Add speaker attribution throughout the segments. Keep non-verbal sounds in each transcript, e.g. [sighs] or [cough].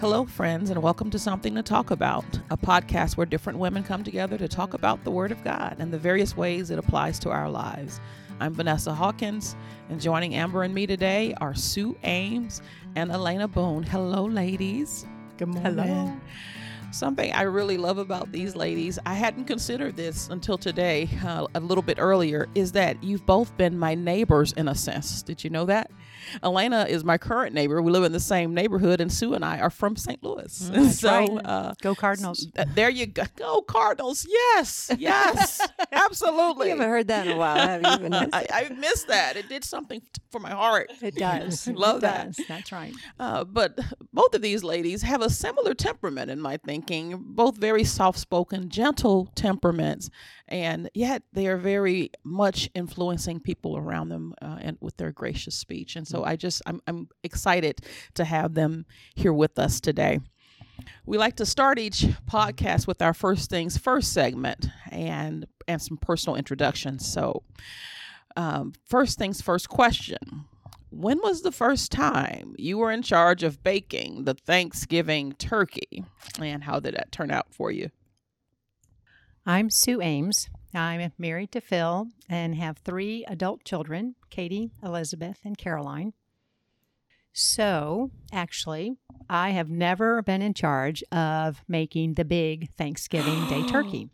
Speaker 1: Hello, friends, and welcome to Something to Talk About, a podcast where different women come together to talk about the Word of God and the various ways it applies to our lives. I'm Vanessa Hawkins, and joining Amber and me today are Sue Ames and Elena Boone. Hello, ladies.
Speaker 2: Good morning. Hello.
Speaker 1: Something I really love about these ladies, I hadn't considered this until today, uh, a little bit earlier, is that you've both been my neighbors in a sense. Did you know that? Elena is my current neighbor. We live in the same neighborhood, and Sue and I are from St. Louis.
Speaker 2: Mm, [laughs] so, right. uh, go Cardinals!
Speaker 1: there you go. Go Cardinals! Yes, yes, [laughs] absolutely.
Speaker 3: You haven't heard that in a while, have you? [laughs]
Speaker 1: I, I missed that. It did something for my heart.
Speaker 2: It does.
Speaker 1: Love
Speaker 2: it
Speaker 1: that.
Speaker 2: Does. That's right.
Speaker 1: Uh, but both of these ladies have a similar temperament in my thinking. Both very soft-spoken, gentle temperaments, and yet they are very much influencing people around them uh, and with their gracious speech. And so I just I'm I'm excited to have them here with us today. We like to start each podcast with our first things first segment and and some personal introductions. So, um, first things first question. When was the first time you were in charge of baking the Thanksgiving turkey? And how did that turn out for you?
Speaker 2: I'm Sue Ames. I'm married to Phil and have three adult children Katie, Elizabeth, and Caroline. So, actually, I have never been in charge of making the big Thanksgiving Day [gasps] turkey.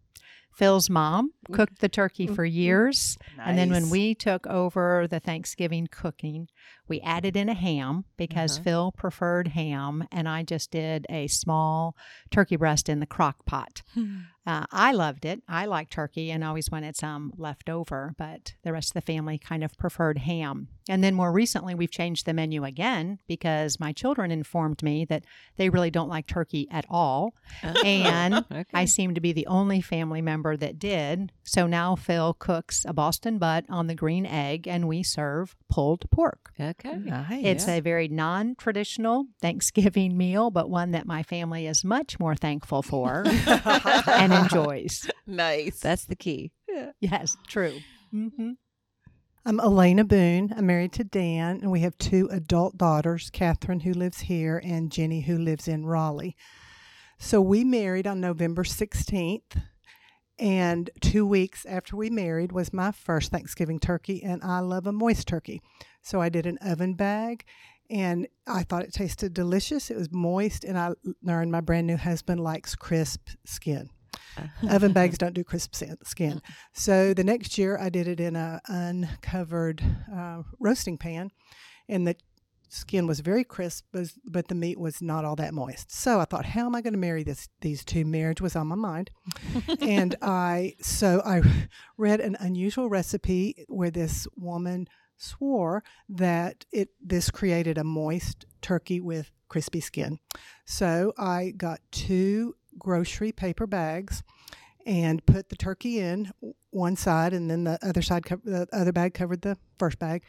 Speaker 2: Phil's mom cooked the turkey for mm-hmm. years. Nice. And then when we took over the Thanksgiving cooking, we added in a ham because uh-huh. Phil preferred ham, and I just did a small turkey breast in the crock pot. [laughs] Uh, I loved it. I like turkey and always wanted some left over, but the rest of the family kind of preferred ham. And then more recently, we've changed the menu again because my children informed me that they really don't like turkey at all. and [laughs] okay. I seem to be the only family member that did. So now Phil cooks a Boston butt on the green egg and we serve pulled pork.
Speaker 3: Okay.
Speaker 2: Nice. It's a very non traditional Thanksgiving meal, but one that my family is much more thankful for and enjoys. [laughs]
Speaker 1: Nice.
Speaker 3: That's the key.
Speaker 2: Yeah. Yes, true. Mm-hmm.
Speaker 4: I'm Elena Boone. I'm married to Dan, and we have two adult daughters Catherine, who lives here, and Jenny, who lives in Raleigh. So we married on November 16th, and two weeks after we married was my first Thanksgiving turkey, and I love a moist turkey. So I did an oven bag, and I thought it tasted delicious. It was moist, and I learned my brand new husband likes crisp skin. Oven [laughs] bags don't do crisp skin. So the next year I did it in an uncovered uh, roasting pan, and the skin was very crisp, but the meat was not all that moist. So I thought, how am I going to marry this? These two marriage was on my mind, [laughs] and I so I read an unusual recipe where this woman swore that it this created a moist turkey with crispy skin. So I got two grocery paper bags and put the turkey in one side and then the other side co- the other bag covered the first bag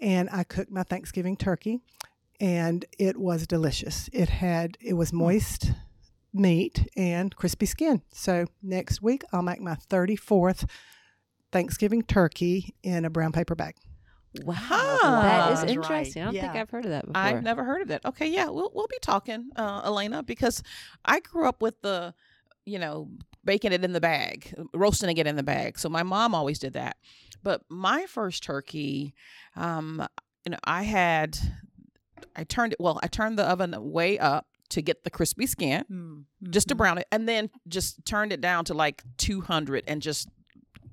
Speaker 4: and I cooked my Thanksgiving turkey and it was delicious. It had it was hmm. moist meat and crispy skin. So next week I'll make my 34th Thanksgiving turkey in a brown paper bag.
Speaker 3: Wow, that is interesting. Right. I don't yeah. think I've heard of that before.
Speaker 1: I've never heard of that. Okay, yeah, we'll we'll be talking, uh, Elena, because I grew up with the, you know, baking it in the bag, roasting it in the bag. So my mom always did that. But my first turkey, um, you know, I had, I turned it. Well, I turned the oven way up to get the crispy skin, mm-hmm. just to brown it, and then just turned it down to like 200 and just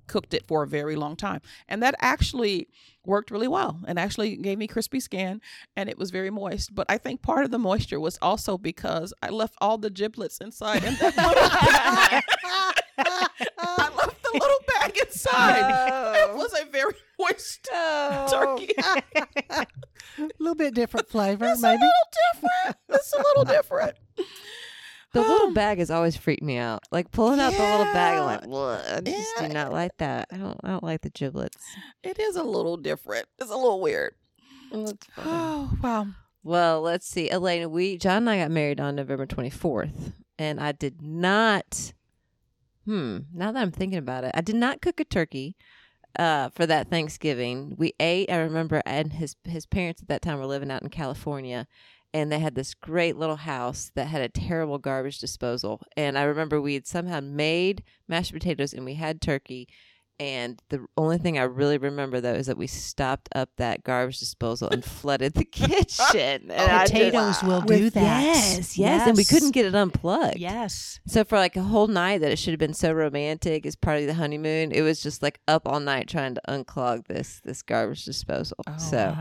Speaker 1: cooked it for a very long time. And that actually worked really well and actually gave me crispy skin and it was very moist. But I think part of the moisture was also because I left all the giblets inside and that [laughs] I left the little bag inside. Oh. It was a very [laughs] moist oh. turkey.
Speaker 4: a [laughs] little bit different flavor,
Speaker 1: it's
Speaker 4: maybe.
Speaker 1: a little different. It's a little different.
Speaker 3: The little bag has always freaked me out. Like pulling out the little bag, I'm like, what? I just do not like that. I don't. I don't like the giblets.
Speaker 1: It is a little different. It's a little weird.
Speaker 3: Oh [sighs] wow. Well, let's see, Elena. We John and I got married on November 24th, and I did not. Hmm. Now that I'm thinking about it, I did not cook a turkey uh, for that Thanksgiving. We ate. I remember, and his his parents at that time were living out in California, and they had this great little house that had a terrible garbage disposal. And I remember we had somehow made mashed potatoes and we had turkey and the only thing I really remember though is that we stopped up that garbage disposal and [laughs] flooded the kitchen. [laughs]
Speaker 2: And Potatoes will do that.
Speaker 3: Yes, yes, and we couldn't get it unplugged.
Speaker 2: Yes.
Speaker 3: So for like a whole night that it should have been so romantic as part of the honeymoon, it was just like up all night trying to unclog this this garbage disposal.
Speaker 1: Oh,
Speaker 3: so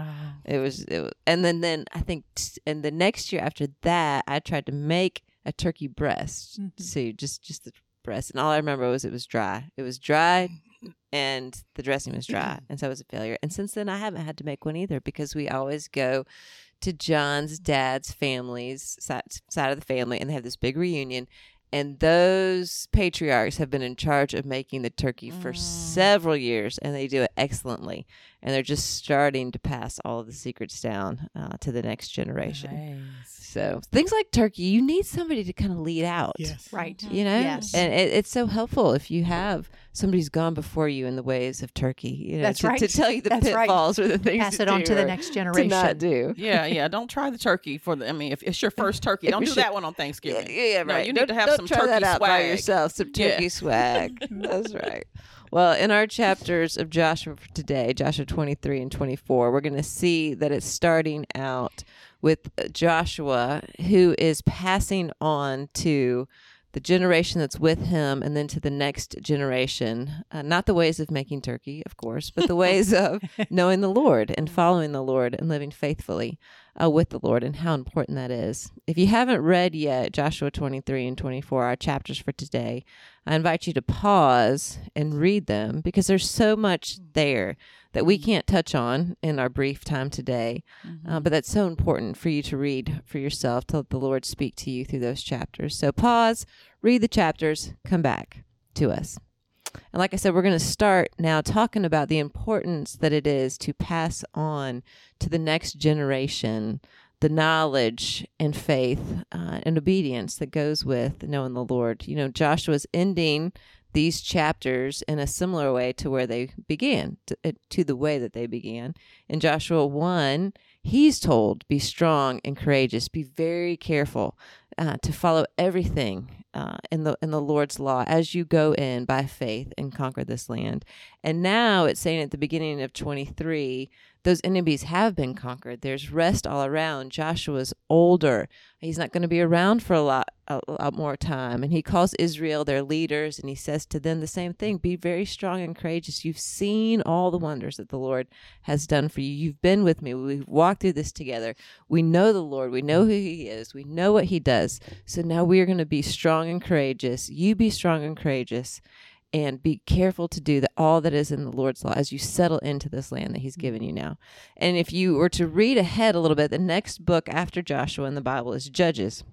Speaker 3: it was it was, and then then I think t- and the next year after that, I tried to make a turkey breast.
Speaker 2: Mhm.
Speaker 3: So just just the breast, and all I remember was it was dry. It was dry, and the dressing was dry, and so it was a failure. And since then, I haven't had to make one either because we always go to John's dad's family's side, side of the family, and they have this big reunion. And those patriarchs have been in charge of making the turkey for
Speaker 1: Mm.
Speaker 3: several years, and they do it excellently. And they're just starting to pass all of the secrets down uh, to the next generation.
Speaker 1: Nice.
Speaker 3: So things like turkey, you need somebody to kind of lead out.
Speaker 4: Yes.
Speaker 2: Right.
Speaker 3: You know,
Speaker 2: Yes.
Speaker 3: and it, it's so helpful if you have somebody who's gone before you in the ways of turkey. You know,
Speaker 2: That's
Speaker 3: to,
Speaker 2: right.
Speaker 3: to tell you the [laughs]
Speaker 2: That's right.
Speaker 3: pitfalls or the things
Speaker 2: Pass
Speaker 3: to
Speaker 2: it on
Speaker 3: do
Speaker 2: to the
Speaker 3: or
Speaker 2: next
Speaker 3: to
Speaker 2: generation.
Speaker 3: not do.
Speaker 1: Yeah, [laughs] yeah. Don't try the turkey for the. I mean, if it's your first [laughs] turkey, don't do
Speaker 3: should-
Speaker 1: that one on
Speaker 3: Yeah,
Speaker 1: Thanksgiving.
Speaker 3: yeah,
Speaker 1: No,
Speaker 3: right.
Speaker 1: you need
Speaker 3: Don't-
Speaker 1: to have some turkey
Speaker 3: that out by
Speaker 1: swag.
Speaker 3: yourself. Some
Speaker 1: Yeah.
Speaker 3: turkey swag. That's right. Well, in our chapters of Joshua for today, Joshua 23 and 24, we're going to see that it's starting out with Joshua, who is passing on to the generation that's with him and then to the next generation. Uh, not the ways of making turkey, of course, but the ways [laughs] of knowing the Lord and following the Lord and living faithfully uh, with the Lord and how important that is. If you haven't read yet Joshua 23 and 24, our chapters for today, I invite you to pause and read them because there's so much there that we can't touch on in our brief time today. Uh, but that's so important for you to read for yourself to let the Lord speak to you through those chapters. So pause, read the chapters, come back to us. And like I said, we're going to start now talking about the importance that it is to pass on to the next generation the knowledge and faith uh, and obedience that goes with knowing the Lord. You know, Joshua's ending these chapters in a similar way to where they began, to, uh, to the way that they began. In Joshua 1, he's told, Be strong and courageous, be very careful uh, to follow everything uh, in the in the Lord's law as you go in by faith and conquer this land. And now it's saying at the beginning of 23, those enemies have been conquered. There's rest all around. Joshua's older. He's not going to be around for a lot a lot more time. And he calls Israel their leaders and he says to them the same thing, be very strong and courageous. You've seen all the wonders that the Lord has done for you. You've been with me. We've walked through this together. We know the Lord. We know who he is. We know what he does. So now we are going to be strong and courageous. You be strong and courageous and be careful to do the, all that is in the Lord's law as you settle into this land that He's given you now. And if you were to read ahead a little bit, the next book after Joshua in the Bible is Judges.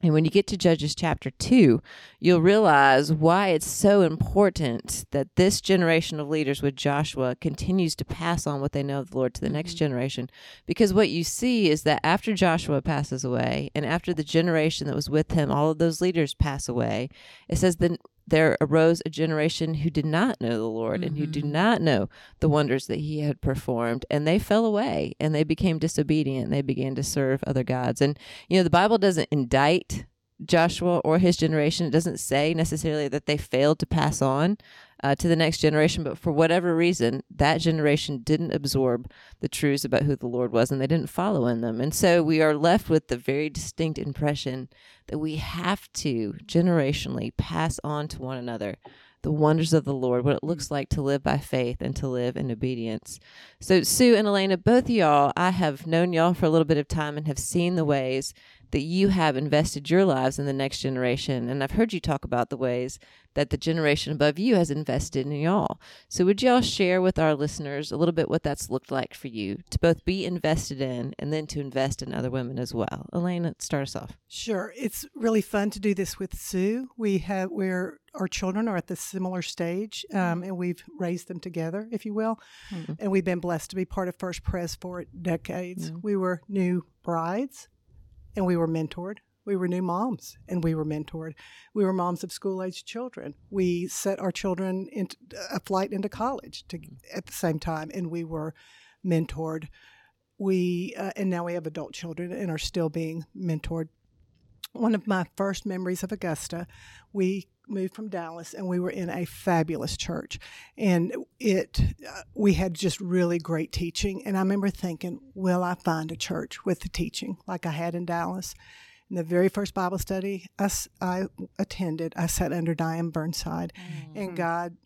Speaker 3: And when you get to Judges chapter 2, you'll realize why it's so important that this generation of leaders with Joshua continues to pass on what they know of the Lord to the next mm-hmm. generation. Because what you see is that after Joshua passes away and after the generation that was with him, all of those leaders pass away, it says then there arose a generation who did not know the Lord and who did mm-hmm. not know the wonders that he had performed, and they fell away and they became disobedient. And they began to serve other gods. And, you know, the Bible doesn't indict Joshua or his generation. It doesn't say necessarily that they failed to pass on uh, to the next generation, but for whatever reason, that generation didn't absorb the truths about who the Lord was and they didn't follow in them. And so we are left with the very distinct impression that we have to generationally pass on to one another the wonders of the Lord, what it looks like to live by faith and to live in obedience. So, Sue and Elena, both of y'all, I have known y'all for a little bit of time and have seen the ways that you have invested your lives in the next generation. And I've heard you talk about the ways that the generation above you has invested in y'all. So, would y'all share with our listeners a little bit what that's looked like for you to both be invested in and then to invest in other women as well? Elena, start us off.
Speaker 4: Sure. It's really fun to do this with Sue. We have where our children are at the similar stage, um, and we've raised them together, if you will.
Speaker 3: Mhm.
Speaker 4: And we've been blessed to be part of First Pres for decades. We were new brides, and we were mentored. We were new moms, and we were mentored. We were moms of school age children. We set our children into a flight into college to, at the same time, and we were mentored we uh, and now we have adult children and are still being mentored. One of my first memories of Augusta, we moved from Dallas and we were in a fabulous church and it uh, we had just really great teaching and I remember thinking will I find a church with the teaching like I had in Dallas in the very first Bible study I, I attended I sat under Diane Burnside mm-hmm. and God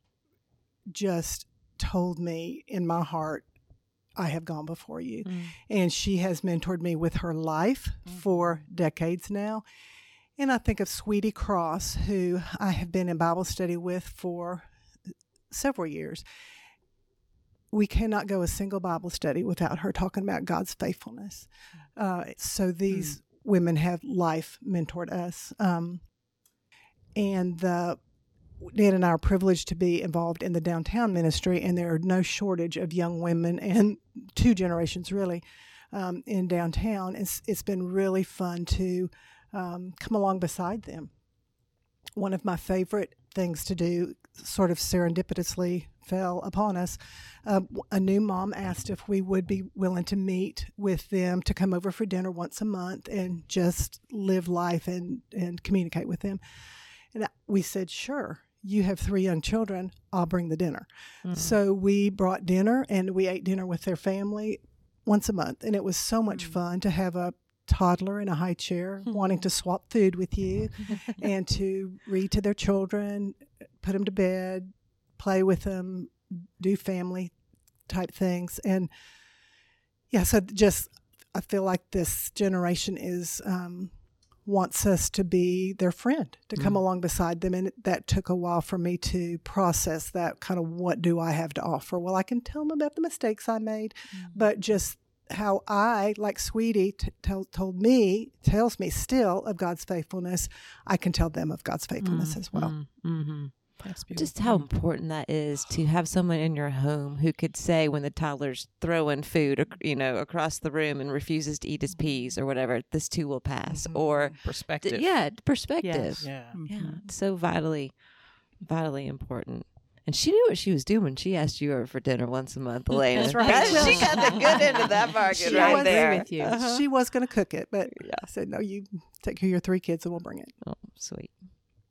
Speaker 4: just told me in my heart I have gone before you. Mm. And she has mentored me with her life mm. for decades now. And I think of Sweetie Cross, who I have been in Bible study with for several years. We cannot go a single Bible study without her talking about God's faithfulness. Uh, so these mm. Women have life mentored us. Um, and the Dan and I are privileged to be involved in the downtown ministry, and there are no shortage of young women and two generations really um, in downtown. It's, it's been really fun to um, come along beside them. One of my favorite things to do, sort of serendipitously, fell upon us. Uh, a new mom asked if we would be willing to meet with them to come over for dinner once a month and just live life and, and communicate with them. And we said, sure you have three young children, I'll bring the dinner. Mm-hmm. So we brought dinner and we ate dinner with their family once a month. And it was so much mm-hmm. fun to have a toddler in a high chair wanting to swap food with you [laughs] and to read to their children, put them to bed, play with them, do family type things. And yeah, so just I feel like this generation is um, wants us to be their friend, to come mm. along beside them. And that took a while for me to process that kind of what do I have to offer? Well, I can tell them about the mistakes I made, mm. but just how I, like Sweetie t- t- told me, tells me still of God's faithfulness, I can tell them of God's faithfulness mm. as well. Mm.
Speaker 3: Mm-hmm. Just how important that is to have someone in your home who could say when the toddler's throwing food, you know, across the room and refuses to eat his peas or whatever, this too will pass. Mm-hmm. Or
Speaker 1: perspective.
Speaker 3: D- yeah, perspective.
Speaker 1: Yes. Yeah.
Speaker 3: Mm-hmm. Yeah. So vitally, vitally important. And she knew what she was doing. She asked you over for dinner once a month, Elena.
Speaker 2: That's right.
Speaker 3: she got the good end of that bargain
Speaker 4: she
Speaker 3: right
Speaker 4: was
Speaker 3: there.
Speaker 4: With you. Uh-huh. She was going to cook it, but yeah. I said, no, you take care of your three kids and we'll bring it.
Speaker 3: Oh, sweet.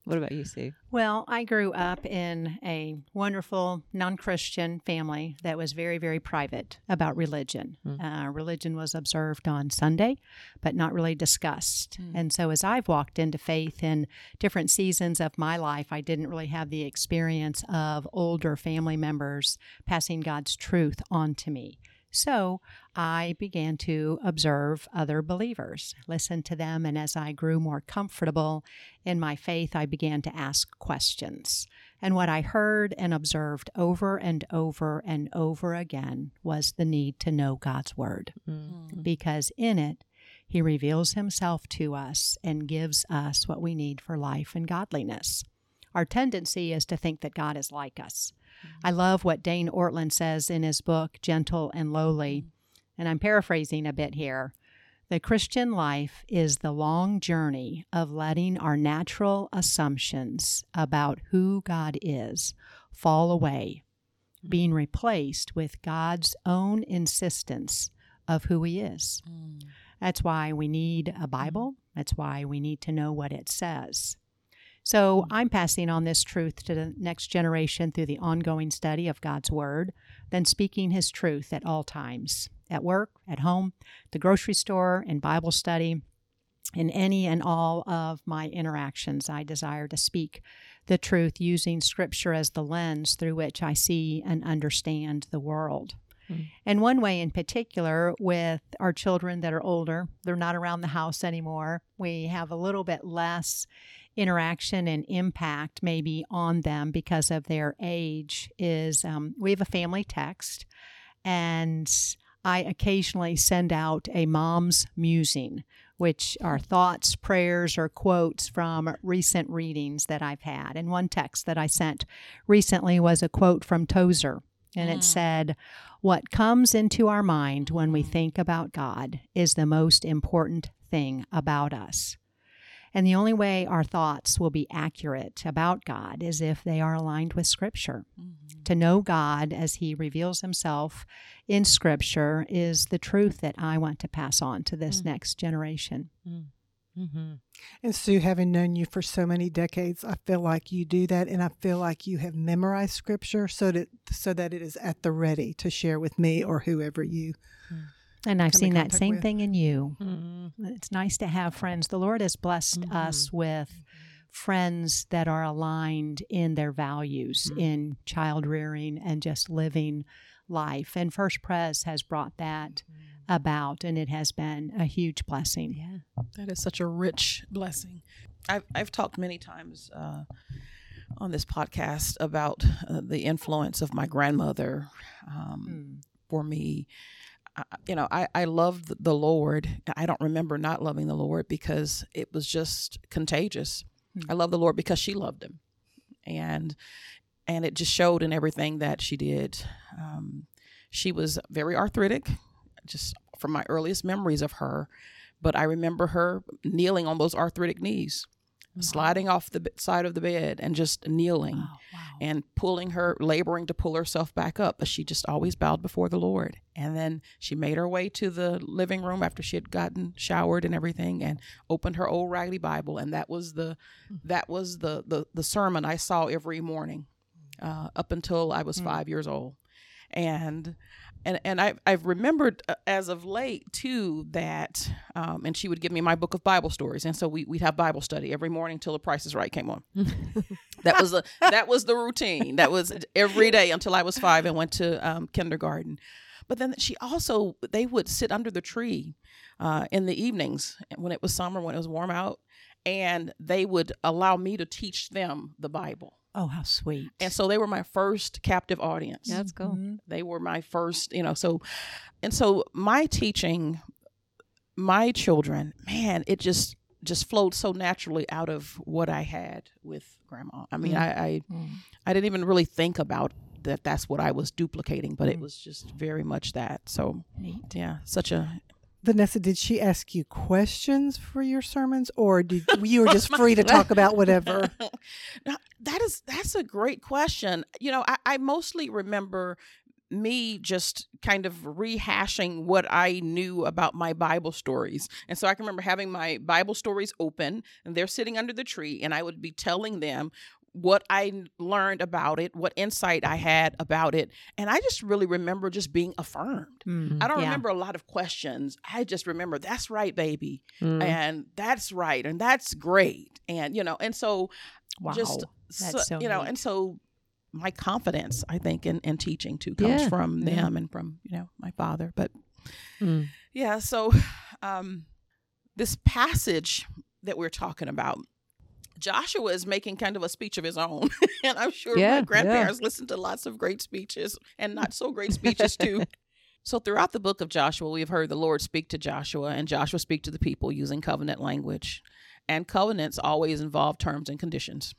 Speaker 3: What about you, Sue?
Speaker 2: Well, I grew up in a wonderful non Christian family that was very, very private about religion. Mm. Uh, religion was observed on Sunday, but not really discussed. Mm. And so, as I've walked into faith in different seasons of my life, I didn't really have the experience of older family members passing God's truth on to me. So I began to observe other believers, listen to them, and as I grew more comfortable in my faith, I began to ask questions. And what I heard and observed over and over and over again was the need to know God's Word, mm-hmm. because in it, He reveals Himself to us and gives us what we need for life and godliness. Our tendency is to think that God is like us I love what Dane Ortlund says in his book, Gentle and Lowly. Mm-hmm. And I'm paraphrasing a bit here. The Christian life is the long journey of letting our natural assumptions about who God is fall away, mm-hmm. being replaced with God's own insistence of who He is. Mm. That's why we need a mm-hmm. Bible. That's why we need to know what it says. So I'm passing on this truth to the next generation through the ongoing study of God's Word, then speaking His truth at all times at work, at home, the grocery store, in Bible study. In any and all of my interactions, I desire to speak the truth using Scripture as the lens through which I see and understand the world. Mm. And one way in particular, with our children that are older, they're not around the house anymore. We have a little bit less interaction and impact maybe on them because of their age is um, we have a family text and I occasionally send out a mom's musing, which are thoughts, prayers, or quotes from recent readings that I've had. And one text that I sent recently was a quote from Tozer, and mm. it said, What comes into our mind when we mm. think about God is the most important thing about us. And the only way our thoughts will be accurate about God is if they are aligned with Scripture. Mm-hmm. To know God as He reveals Himself in Scripture is the truth that I want to pass on to this mm-hmm. next generation.
Speaker 4: Mm. Mm-hmm. And Sue, having known you for so many decades, I feel like you do that, and I feel like you have memorized Scripture so that so that it is at the ready to share with me or whoever you.
Speaker 2: Mm. And I've seen that same with. thing in you. Mm-hmm. It's nice to have friends. The Lord has blessed mm-hmm. us with mm-hmm. friends that are aligned in their values mm-hmm. in child rearing and just living life. And First Pres has brought that mm-hmm. about, and it has been a huge blessing.
Speaker 1: Yeah, that is such a rich blessing. I've I've talked many times. Uh, on this podcast about uh, the influence of my grandmother um, mm. for me you know, I, I loved the Lord. I don't remember not loving the Lord because it was just contagious. Mm-hmm. I love the Lord because she loved him. And and it just showed in everything that she did. Um, she was very arthritic, just from my earliest memories of her. But I remember her kneeling on those arthritic knees sliding off the side of the bed and just kneeling wow. and pulling her, laboring to pull herself back up. But she just always bowed before the Lord. And then she made her way to the living room after she had gotten showered and everything and opened her old raggedy Bible. And that was the, hmm. that was the, the, the sermon I saw every morning uh, up until I was mm. five years old. And and and I I've remembered uh, as of late too that um, and she would give me my book of Bible stories and so we we'd have Bible study every morning till the Price is Right came on. [laughs] that was the that was the routine. That was every day until I was five and went to um, kindergarten. But then she also they would sit under the tree uh, in the evenings when it was summer when it was warm out, and they would allow me to teach them the Bible.
Speaker 2: Oh, how sweet.
Speaker 1: And so they were my first captive audience.
Speaker 3: Yeah, that's cool.
Speaker 1: Mm-hmm. They were my first, you know, so and so my teaching my children, man, it just just flowed so naturally out of what I had with grandma. I mean, mm-hmm. I I, mm. I, didn't even really think about that that's what I was duplicating, but mm-hmm. it mm. was just very much that. So Neat. yeah, such a
Speaker 4: Vanessa, did she ask you questions for your sermons, or did [laughs] you were just free to talk [laughs] about whatever? [laughs]
Speaker 1: now, that is that's a great question. You know, I, I mostly remember me just kind of rehashing what I knew about my Bible stories. And so I can remember having my Bible stories open and they're sitting under the tree and I would be telling them what I learned about it, what insight I had about it. And I just really remember just being affirmed. Mm, I don't yeah. remember a lot of questions. I just remember that's right, baby. Mm. And that's right. And that's great. And, you know, and so wow. just, so, so you know, and so my confidence, I think, in, in teaching too comes yeah. from yeah. them and from, you know, my father. But mm. yeah, so um, this passage that we're talking about Joshua is making kind of a speech of his own. [laughs] and I'm sure yeah, my grandparents yeah. listened to lots of great speeches and not so great speeches too. [laughs] so throughout the book of Joshua, we have heard the Lord speak to Joshua and Joshua speak to the people using covenant language. And covenants always involve terms and conditions.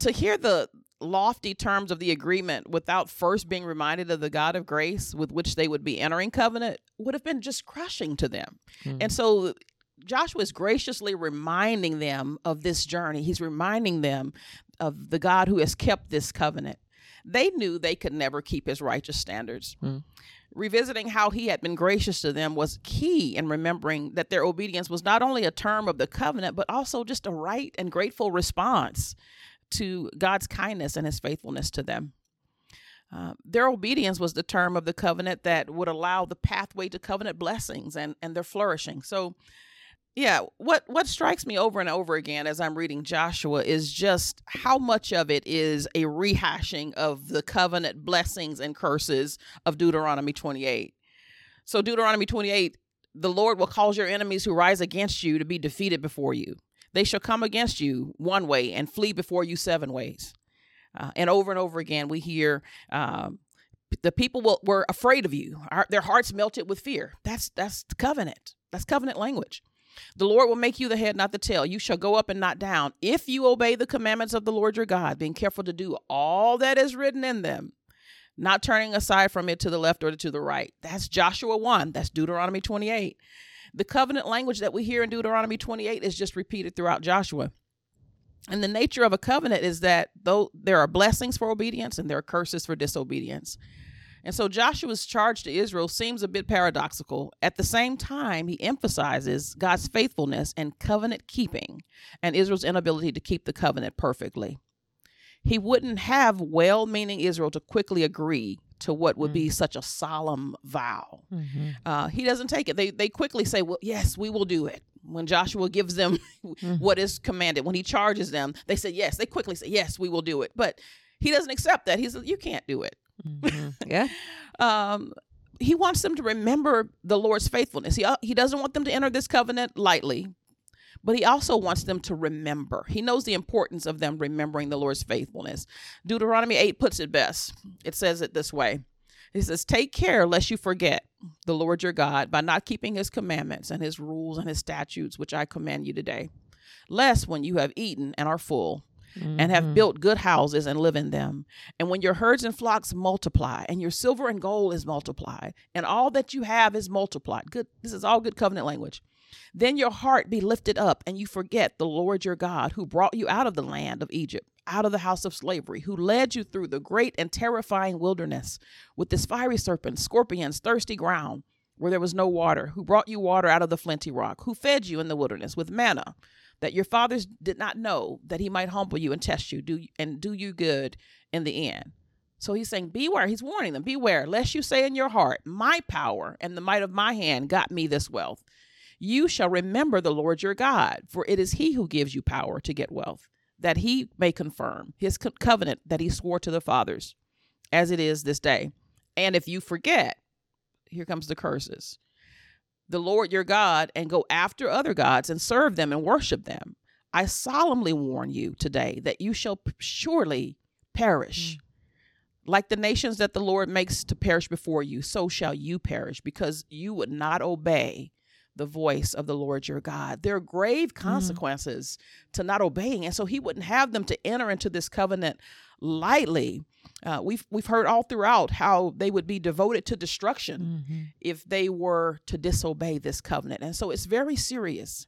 Speaker 1: To hear the lofty terms of the agreement without first being reminded of the God of grace with which they would be entering covenant would have been just crushing to them. Mm. And so Joshua is graciously reminding them of this journey. He's reminding them of the God who has kept this covenant. They knew they could never keep his righteous standards. Mm. Revisiting how he had been gracious to them was key in remembering that their obedience was not only a term of the covenant, but also just a right and grateful response to God's kindness and his faithfulness to them. Uh, their obedience was the term of the covenant that would allow the pathway to covenant blessings and, and their flourishing. So, yeah, what what strikes me over and over again as I'm reading Joshua is just how much of it is a rehashing of the covenant blessings and curses of Deuteronomy 28. So Deuteronomy 28, the Lord will cause your enemies who rise against you to be defeated before you. They shall come against you one way and flee before you seven ways. Uh, and over and over again, we hear um, the people will, were afraid of you. Our, their hearts melted with fear. That's that's covenant. That's covenant language. The Lord will make you the head, not the tail. You shall go up and not down. If you obey the commandments of the Lord your God, being careful to do all that is written in them, not turning aside from it to the left or to the right. That's Joshua 1. That's Deuteronomy 28. The covenant language that we hear in Deuteronomy 28 is just repeated throughout Joshua. And the nature of a covenant is that though there are blessings for obedience and there are curses for disobedience. And so Joshua's charge to Israel seems a bit paradoxical. At the same time, he emphasizes God's faithfulness and covenant keeping and Israel's inability to keep the covenant perfectly. He wouldn't have well meaning Israel to quickly agree to what would mm-hmm. be mm. such a solemn vow. Mm-hmm. Uh, he doesn't take it. They, they quickly say, Well, yes, we will do it. When Joshua gives them mm-hmm. what is commanded, when he charges them, they say, Yes. They quickly say, Yes, we will do it. But he doesn't accept that. He says, You can't do it.
Speaker 3: Mm-hmm. [laughs] Yeah. um,
Speaker 1: he wants them to remember the Lord's faithfulness. He, uh, he doesn't want them to enter this covenant lightly, but he also wants them to remember. He knows the importance of them remembering the Lord's faithfulness. Deuteronomy 8 puts it best. It says it this way He says, Take care lest you forget the Lord your God by not keeping his commandments and his rules and his statutes, which I command you today. Lest when you have eaten and are full, mm-hmm. and have mm-hmm. built good houses and live in them. And when your herds and flocks multiply, and your silver and gold is multiplied, and all that you have is multiplied. Good, this is all good covenant language. Then your heart be lifted up, and you forget the Lord your God, who brought you out of the land of Egypt, out of the house of slavery, who led you through the great and terrifying wilderness with this fiery serpents, scorpions, thirsty ground where there was no water, who brought you water out of the flinty rock, who fed you in the wilderness with manna that your fathers did not know that he might humble you and test you do and do you good in the end. So he's saying, Beware. He's warning them, Beware, lest you say in your heart, My power and the might of my hand got me this wealth. You shall remember the Lord your God, for it is he who gives you power to get wealth, that he may confirm his co- covenant that he swore to the fathers, as it is this day. And if you forget, here comes the curses the Lord your God and go after other gods and serve them and worship them. I solemnly warn you today that you shall surely perish. Mm. Like the nations that the Lord makes to perish before you, so shall you perish because you would not obey the voice of the Lord your God. There are grave mm. consequences mm. to not obeying. And so he wouldn't have them to enter into this covenant lightly. Uh, we've we've heard all throughout how they would be devoted to destruction mm-hmm. if they were to disobey this covenant, and so it's very serious.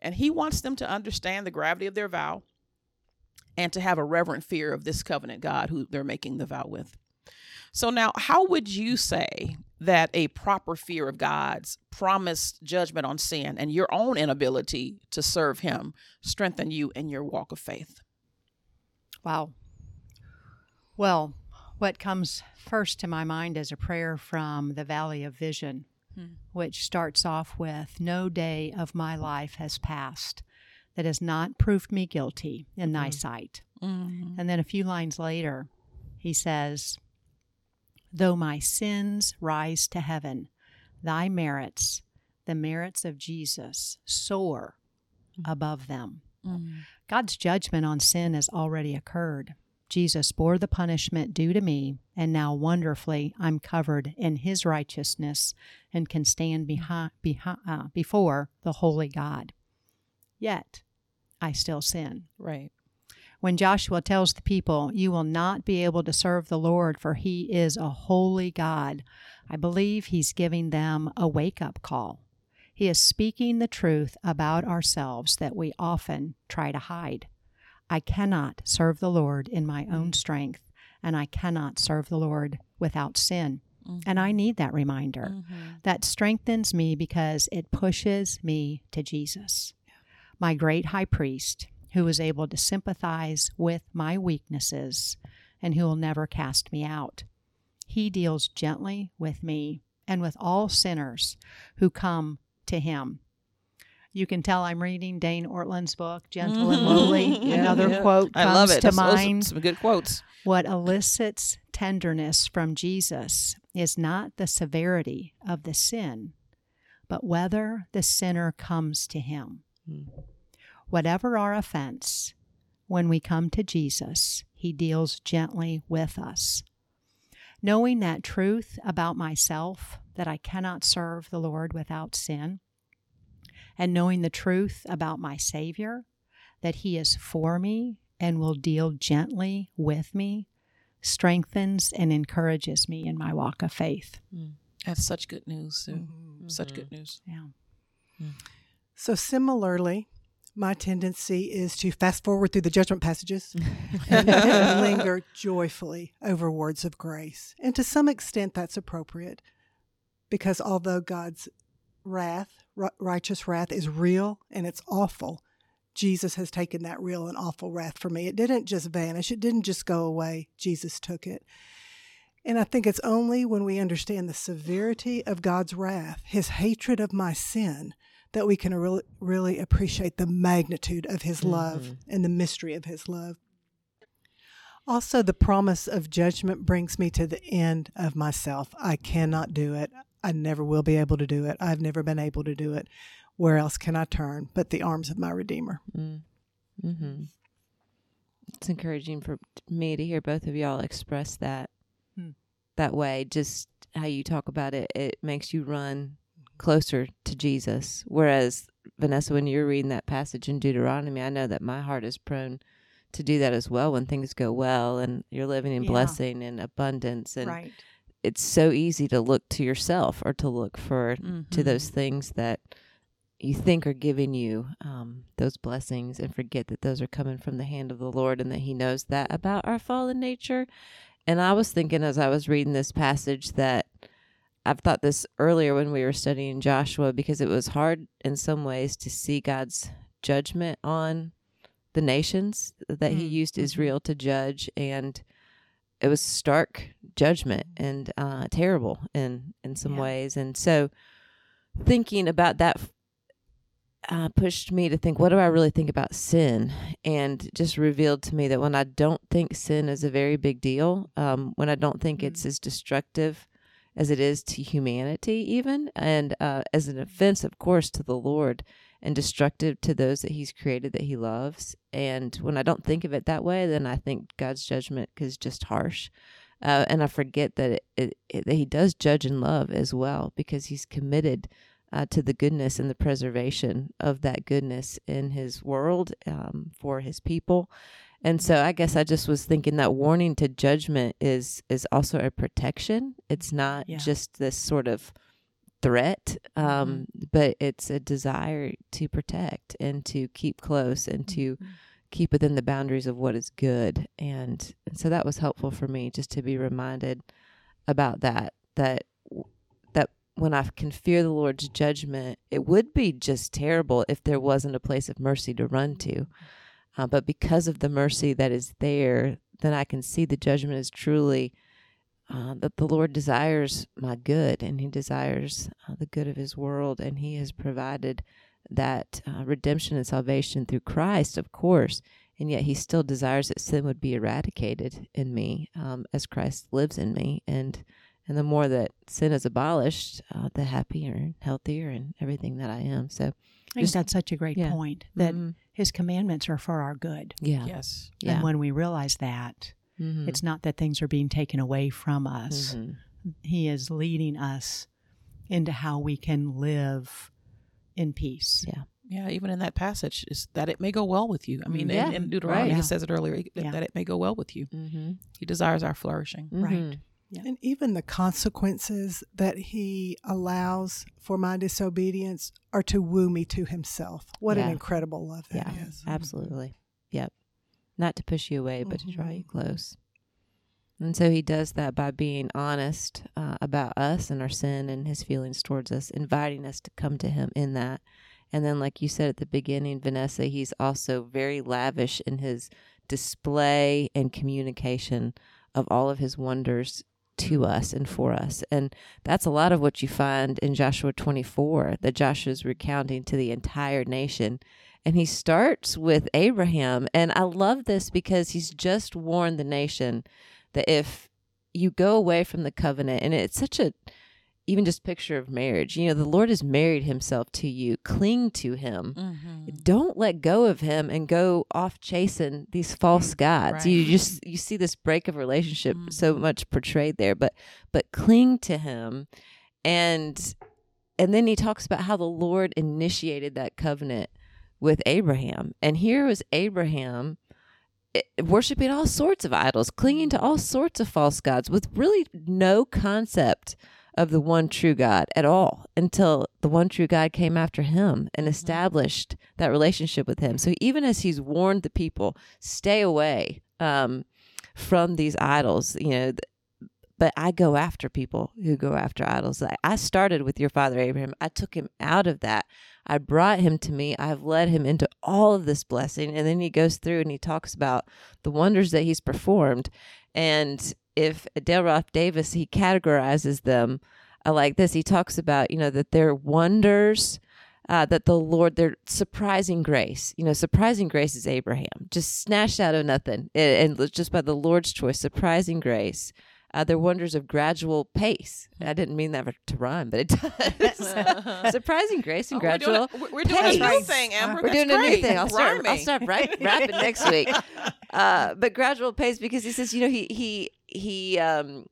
Speaker 1: And he wants them to understand the gravity of their vow, and to have a reverent fear of this covenant God who they're making the vow with. So now, how would you say that a proper fear of God's promised judgment on sin and your own inability to serve Him strengthen you in your walk of faith?
Speaker 2: Wow, well, what comes first to my mind is a prayer from the Valley of Vision, hmm. which starts off with No day of my life has passed that has not proved me guilty in thy hmm. sight. Mm-hmm. And then a few lines later, he says, Though my sins rise to heaven, thy merits, the merits of Jesus, soar mm-hmm. above them. Mm-hmm. God's judgment on sin has already occurred. Jesus bore the punishment due to me, and now wonderfully I'm covered in his righteousness and can stand behind, behind, uh, before the holy God. Yet, I still sin.
Speaker 1: Right.
Speaker 2: When Joshua tells the people, You will not be able to serve the Lord, for he is a holy God, I believe he's giving them a wake up call. He is speaking the truth about ourselves that we often try to hide. I cannot serve the Lord in my own mm. strength, and I cannot serve the Lord without sin. Mm-hmm. And I need that reminder. Mm-hmm. That strengthens me because it pushes me to Jesus, yeah. my great high priest, who is able to sympathize with my weaknesses and who will never cast me out. He deals gently with me and with all sinners who come to him you can tell I'm reading Dane Ortlund's book, Gentle and Lowly. [laughs] yeah, Another yeah. quote comes I love it. to That's mind.
Speaker 1: Some good quotes.
Speaker 2: What elicits tenderness from Jesus is not the severity of the sin, but whether the sinner comes to him. Mm. Whatever our offense, when we come to Jesus, he deals gently with us. Knowing that truth about myself, that I cannot serve the Lord without sin, and knowing the truth about my Savior, that He is for me and will deal gently with me, strengthens and encourages me in my walk of faith.
Speaker 1: Mm. That's such good news, Sue. Mm-hmm. Such good news.
Speaker 2: Yeah.
Speaker 4: Mm. So, similarly, my tendency is to fast forward through the judgment passages [laughs] and [laughs] linger joyfully over words of grace. And to some extent, that's appropriate because although God's wrath, righteous wrath, is real and it's awful, Jesus has taken that real and awful wrath for me. It didn't just vanish, it didn't just go away. Jesus took it. And I think it's only when we understand the severity of God's wrath, his hatred of my sin, that we can really, really appreciate the magnitude of his love mm-hmm. and the mystery of his love. Also, the promise of judgment brings me to the end of myself. I cannot do it. I never will be able to do it. I've never been able to do it. Where else can I turn but the arms of my Redeemer? Mm.
Speaker 3: Mm-hmm. It's encouraging for me to hear both of y'all express that hmm. that way. Just how you talk about it, it makes you run closer to Jesus. Whereas, Vanessa, when you're reading that passage in Deuteronomy, I know that my heart is prone to do that as well when things go well and you're living in yeah. blessing and abundance. And right. It's so easy to look to yourself or to look for mm-hmm. to those things that you think are giving you um, those blessings and forget that those are coming from the hand of the Lord and that He knows that about our fallen nature. And I was thinking as I was reading this passage that I've thought this earlier when we were studying Joshua because it was hard in some ways to see God's judgment on the nations that mm-hmm. he used. Israel to judge and it was stark judgment and uh, terrible in in some yeah. ways and so thinking about that uh, pushed me to think what do I really think about sin and just revealed to me that when I don't think sin is a very big deal um, when I don't think mm-hmm. it's as destructive as it is to humanity, even, and uh, as an offense, of course, to the Lord and destructive to those that He's created that He loves. And when I don't think of it that way, then I think God's judgment is just harsh. Uh, and I forget that it, it, it, that He does judge and love as well because He's committed uh, to the goodness and the preservation of that goodness in His world um, for His people. And so I guess I just was thinking that warning to judgment is is also a protection. It's not yeah. just this sort of threat, um, mm-hmm. but it's a desire to protect and to keep close and to mm-hmm. keep within the boundaries of what is good. And, so that was helpful for me just to be reminded about that. That that when I can fear the Lord's judgment, it would be just terrible if there wasn't a place of mercy to run to. Mm-hmm uh, but because of the mercy that is there, then I can see the judgment is truly uh, that the Lord desires my good and He desires uh, the good of His world, and He has provided that uh, redemption and salvation through Christ, of course. And yet He still desires that sin would be eradicated in me um, as Christ lives in me. And and the more that sin is abolished, uh, the happier and healthier and everything that I am. So
Speaker 2: I think that's such a great yeah. point that mm-hmm. his commandments are for our good.
Speaker 3: Yeah.
Speaker 1: Yes.
Speaker 2: And yeah. when we realize that, mm-hmm. it's not that things are being taken away from us. Mm-hmm. He is leading us into how we can live in peace.
Speaker 3: Yeah.
Speaker 1: Yeah, even in that passage, is that it may go well with you. I mean, yeah, in, in Deuteronomy, right, yeah. it says it earlier that, yeah. that, it may go well with you. Mm-hmm. He desires our flourishing.
Speaker 2: Right. Mm-hmm.
Speaker 4: Yeah. And even the consequences that he allows for my disobedience are to woo me to himself. What yeah. an incredible love that yeah, is.
Speaker 3: Absolutely. Yep. Not to push you away, but mm-hmm. to draw you mm-hmm. close. And so he does that by being honest uh, about us and our sin and his feelings towards us, inviting us to come to him in that. And then, like you said at the beginning, Vanessa, he's also very lavish in his display and communication of all of his wonders to us and for us. And that's a lot of what you find in Joshua 24 that Joshua is recounting to the entire nation. And he starts with Abraham. And I love this because he's just warned the nation that if you go away from the covenant, and it's such a even just picture of marriage. You know, the Lord has married himself to you. Cling to him. Mm-hmm. Don't let go of him and go off chasing these false gods. Right. You just you see this break of relationship mm-hmm. so much portrayed there, but but cling to him and and then he talks about how the Lord initiated that covenant with Abraham. And here was Abraham eh, worshiping all sorts of idols, clinging to all sorts of false gods with really no concept of the one true God at all until the one true God came after him and mm-hmm. established that relationship with him. So even as he's warned the people, stay away um, from these idols, you know, but I go after people who go after idols. I started with your father Abraham. I took him out of that. I brought him to me. I've led him into all of this blessing. And then he goes through and he talks about the wonders that he's performed. And if Dale Ralph Davis, he categorizes them uh, like this. He talks about, you know, that they're wonders. Uh, that the Lord, their surprising grace, you know, surprising grace is Abraham, just snatched out of nothing, and, and just by the Lord's choice, surprising grace uh, they're wonders of gradual pace. I didn't mean that to rhyme, but it [laughs] does. [laughs] Surprising grace and oh, gradual.
Speaker 1: We're doing, we're doing a new thing, Amber.
Speaker 3: We're doing great. a new thing. I'll start. I'll start rapping next [laughs] week. Uh, but gradual pace because he says, you know, he he he um,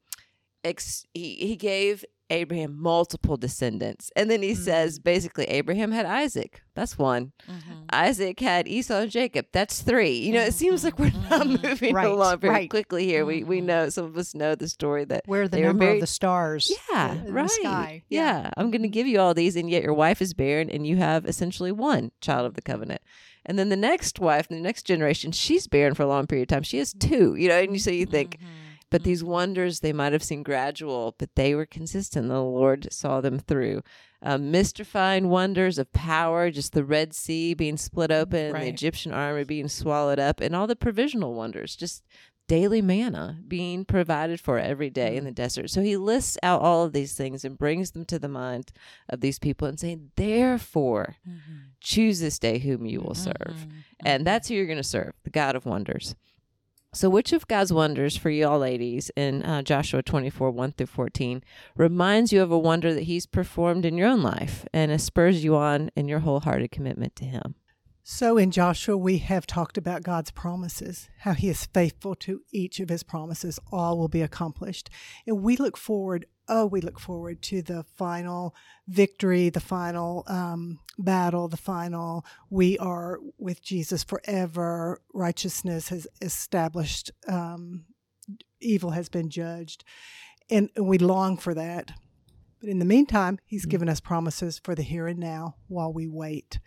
Speaker 3: ex- he he gave Abraham multiple descendants. And then he mm-hmm. says basically Abraham had Isaac. That's one. Mm-hmm. Isaac had Esau and Jacob. That's three. You know, it seems like we're not mm-hmm. moving right. along very right. quickly here. We we mm-hmm. know some of us know the story that
Speaker 2: where the number of the stars.
Speaker 3: Yeah, right.
Speaker 2: sky.
Speaker 3: Yeah. yeah. I'm going to give you all these and yet your wife is barren and you have essentially one child of the covenant. And then the next wife, the next generation, she's barren for a long period of time. She has two, you know, and so you think mm-hmm but these wonders, they might have seemed gradual, but they were consistent. The Lord saw them through. Um, mystifying wonders of power, just the Red Sea being split open, right. the Egyptian army being swallowed up, and all the provisional wonders, just daily manna being provided for every day in mm. the desert. So he lists out all of these things and brings them to the mind of these people and saying, therefore, mm-hmm. choose this day whom you will serve. Mm-hmm. And mm-hmm. that's who you're going to serve, the God of wonders. So, which of God's wonders for y'all ladies in uh, Joshua 24, 1 through 14, reminds you of a wonder that He's performed in your own life and spurs you on in your wholehearted commitment to Him?
Speaker 4: So, in Joshua, we have talked about God's promises, how He is faithful to each of His promises. All will be accomplished. And we look forward oh, we look forward to the final victory, the final um, battle, the final, we are with Jesus forever. Righteousness has established, um, evil has been judged. And we long for that. But in the meantime, He's mm-hmm. given us promises for the here and now while we wait.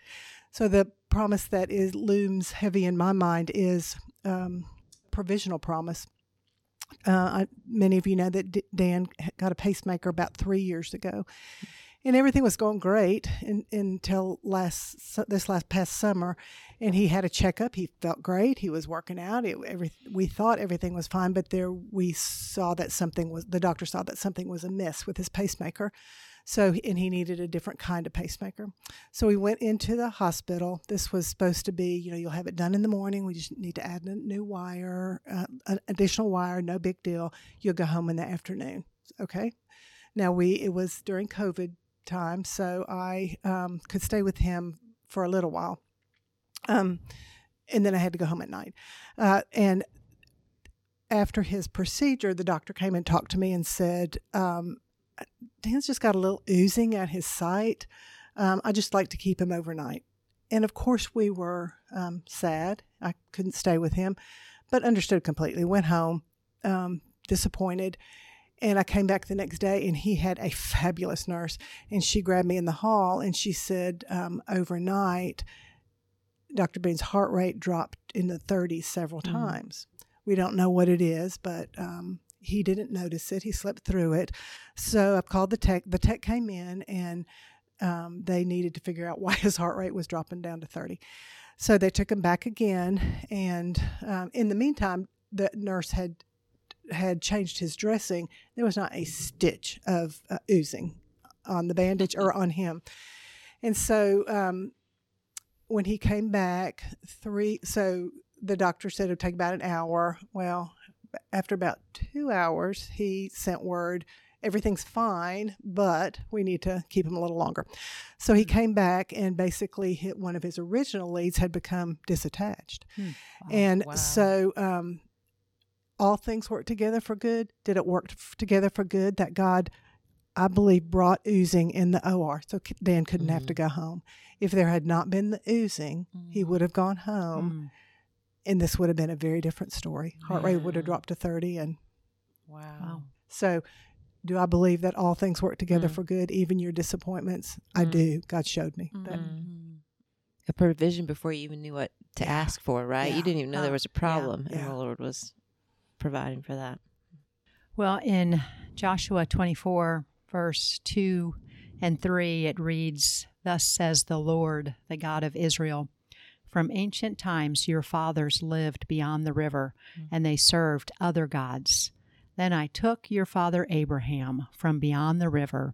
Speaker 4: So the promise that is looms heavy in my mind is um, provisional promise uh, I, many of you know that D- Dan got a pacemaker about three years ago, and everything was going great in, until last this last past summer. And he had a checkup. He felt great. He was working out. It, every, we thought everything was fine, but there we saw that something was. The doctor saw that something was amiss with his pacemaker. So, and he needed a different kind of pacemaker. So we went into the hospital. This was supposed to be, you know, you'll have it done in the morning. We just need to add a new wire, uh, an additional wire, no big deal. You'll go home in the afternoon. Okay. Now we, it was during COVID time, so I um, could stay with him for a little while. Um, and then I had to go home at night. Uh, and after his procedure, the doctor came and talked to me and said, um, Dan's just got a little oozing at his site. Um, I just like to keep him overnight. And of course, we were um, sad. I couldn't stay with him, but understood completely. Went home, um, disappointed. And I came back the next day, and he had a fabulous nurse. And she grabbed me in the hall and she said, um, overnight, Dr. Boone's heart rate dropped in the 30s several mm. times. We don't know what it is, but um, he didn't notice it. He slept through it. So I called the tech. The tech came in and um, they needed to figure out [laughs] why his heart rate was dropping down to 30. So they took him back again. And um, in the meantime, the nurse had had changed his dressing. There was not a stitch of uh, oozing on the bandage or on him. And so um, when he came back, three, so the doctor said it would take about an hour. Well, after about two hours, he sent word everything's fine, but we need to keep him a little longer. So he came back and basically hit one of his original leads had become disattached. Hmm. Wow. And wow. so um, all things work together for good. Did it work together for good that God, I believe, brought oozing in the OR so Dan couldn't mm-hmm. have to mm-hmm. go home? If there had not been the oozing, mm-hmm. he would have gone home. Mm-hmm and this would have been a very different story. Heart rate would have dropped to 30 and
Speaker 1: wow.
Speaker 4: So do I believe that all things work together mm. for good, even your disappointments? Mm. I do. God showed me that.
Speaker 3: Mm. A provision before you even knew what to yeah. ask for, right? Yeah. You didn't even know uh, there was a problem, yeah. and the Lord was providing for that.
Speaker 2: Well, in Joshua 24, verse 2 and 3, it reads, Thus says the Lord, the God of Israel. From ancient times your fathers lived beyond the river, mm-hmm. and they served other gods. Then I took your father Abraham from beyond the river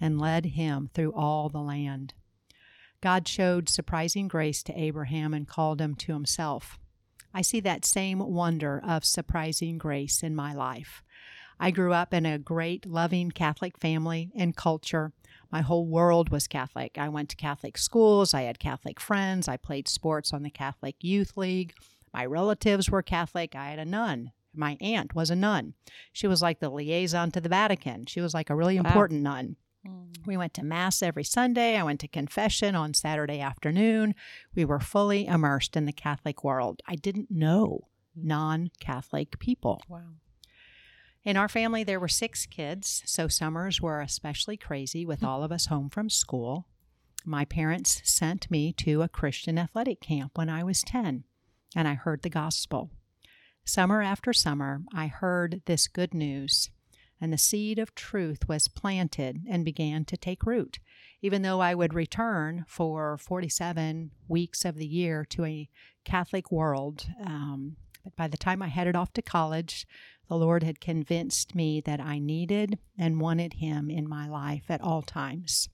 Speaker 2: and led him through all the land. God showed surprising grace to Abraham and called him to himself. I see that same wonder of surprising grace in my life. I grew up in a great, loving Catholic family and culture. My whole world was Catholic. I went to Catholic schools, I had Catholic friends, I played sports on the Catholic Youth League. My relatives were Catholic. I had a nun my aunt was a nun. She was like the liaison to the Vatican. She was like a really important wow. nun. Mm. We went to Mass every Sunday. I went to confession on Saturday afternoon. We were fully immersed in the Catholic world. I didn't know mm. non Catholic people.
Speaker 1: Wow.
Speaker 2: In our family, there were six kids, so summers were especially crazy with hmm. all of us home from school. My parents sent me to a Christian athletic camp when I was 10, and I heard the gospel. Summer after summer, I heard this good news, and the seed of truth was planted and began to take root. Even though I would return for 47 weeks of the year to a Catholic world, um, but by the time I headed off to college, the Lord had convinced me that I needed and wanted Him in my life at all times.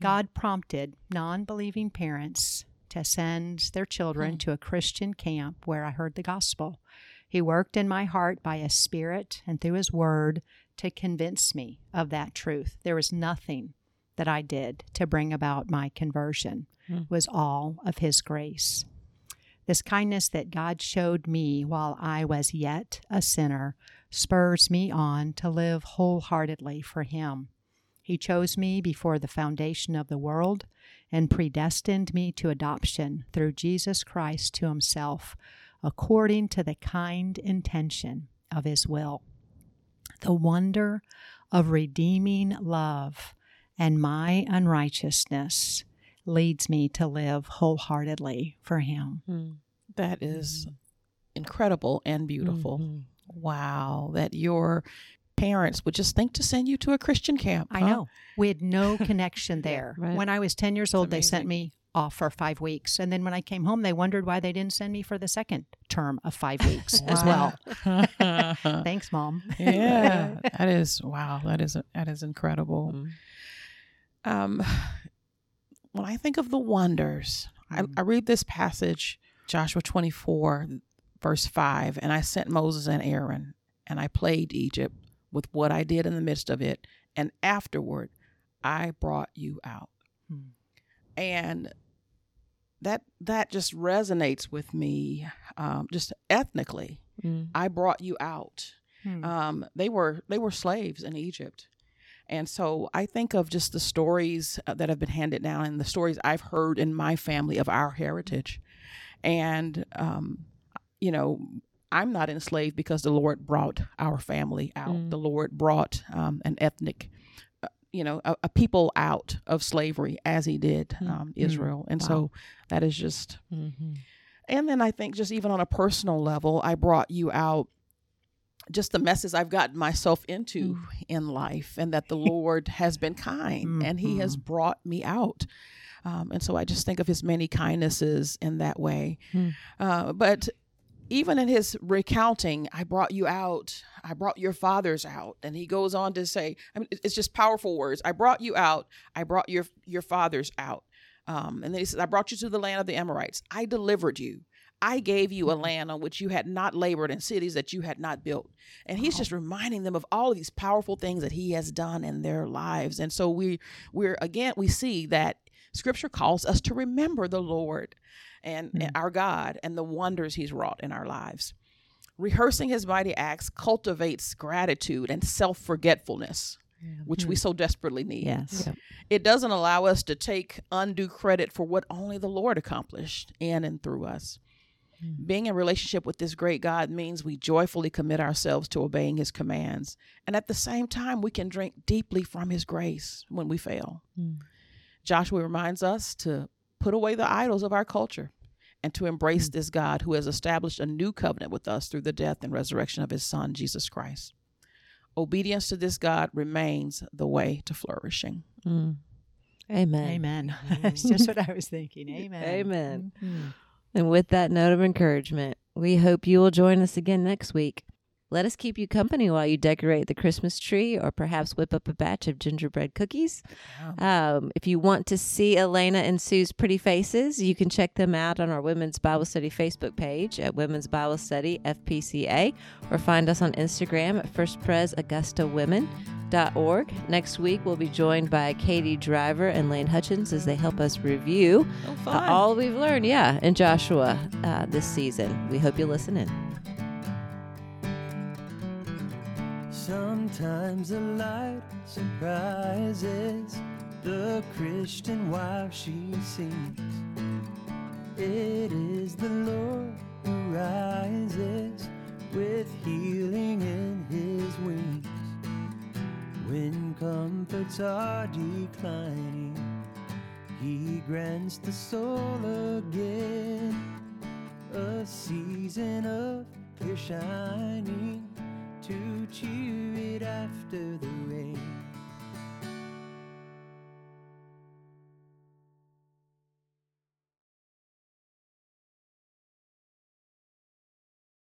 Speaker 2: God prompted non believing parents to send their children mm. to a Christian camp where I heard the gospel. He worked in my heart by His Spirit and through His Word to convince me of that truth. There was nothing that I did to bring about my conversion. Mm. It was all of His grace. This kindness that God showed me while I was yet a sinner spurs me on to live wholeheartedly for Him. He chose me before the foundation of the world and predestined me to adoption through Jesus Christ to himself, according to the kind intention of his will. The wonder of redeeming love and my unrighteousness leads me to live wholeheartedly for him. Mm.
Speaker 1: That is mm-hmm. incredible and beautiful. Mm-hmm. Wow, that your parents would just think to send you to a Christian camp.
Speaker 2: I know. We had no [laughs] connection there. right. When I was 10 years old, they sent me off for five weeks. And then when I came home, they wondered why they didn't send me for the second term of five [laughs] weeks as well. [laughs] Thanks, Mom.
Speaker 1: yeah, that is, wow, that is, that is incredible. Mm. Um, when I think of the wonders, mm. I, mm-hmm. I read this passage, Joshua 24, verse 5, and I sent Moses and Aaron, and I plagued Egypt with what I did in the midst of it. And afterward, I brought you out. Hmm. And that that just resonates with me um, just ethnically. Mm. I brought you out. Hmm. Um, they were they were slaves in Egypt. And so I think of just the stories uh, that have been handed down and the stories I've heard in my family of our heritage. And, um, you know, I'm not enslaved because the Lord brought our family out. Mm. The Lord brought um, an ethnic, uh, you know, a, a, people out of slavery as He did mm. um, Israel. Mm. And wow. so that is just. Mm-hmm. And then I think just even on a personal level, I brought you out just the messes I've gotten myself into mm. in life, and that the Lord has been kind mm-hmm. and He has mm-hmm. brought me out. Um, and so I just think of His many kindnesses in that way. Mm. Uh, but even in his recounting, I brought you out. I brought your fathers out. And he goes on to say, I mean, it's just powerful words. I brought you out. I brought your your fathers out. Um, and then he says, I brought you to the land of the Amorites. I delivered you. I gave you a mm-hmm. land on which you had not labored and cities that you had not built. And he's just reminding them of all of these powerful things that he has done in their lives. And so we we're again we see that scripture calls us to remember the Lord and, mm-hmm. and our God and the wonders He's wrought in our lives. Rehearsing His mighty acts cultivates gratitude and self forgetfulness. Yeah. Which mm-hmm. we so desperately need.
Speaker 2: Yes. Yep.
Speaker 1: It doesn't allow us to take undue credit for what only the Lord accomplished in and through us. Mm. Being in relationship with this great God means we joyfully commit ourselves to obeying his commands. And at the same time, we can drink deeply from his grace when we fail. Mm. Joshua reminds us to put away the idols of our culture and to embrace mm. this God who has established a new covenant with us through the death and resurrection of his son, Jesus Christ. Obedience to this God remains the way to flourishing.
Speaker 3: Mm. Amen.
Speaker 2: Amen. [laughs] That's just what I was thinking. [laughs] Amen.
Speaker 3: Amen. Mm-hmm. And with that note of encouragement, we hope you will join us again next week. Let us keep you company while you decorate the Christmas tree or perhaps whip up a batch of gingerbread cookies. Um, if you want to see Elena and Sue's pretty faces, you can check them out on our Women's Bible Study Facebook page at Women's Bible Study FPCA or find us on Instagram at First Pres Augusta Women. Org. Next week, we'll be joined by Katie Driver and Lane Hutchins as they help us review
Speaker 1: oh,
Speaker 3: uh, all we've learned, yeah, in Joshua uh, this season. We hope you listen in. Sometimes the light surprises the Christian wife she sees. It is the Lord who rises with healing in his wings. When comforts are declining, He grants the soul again a season of clear shining to cheer it after the rain.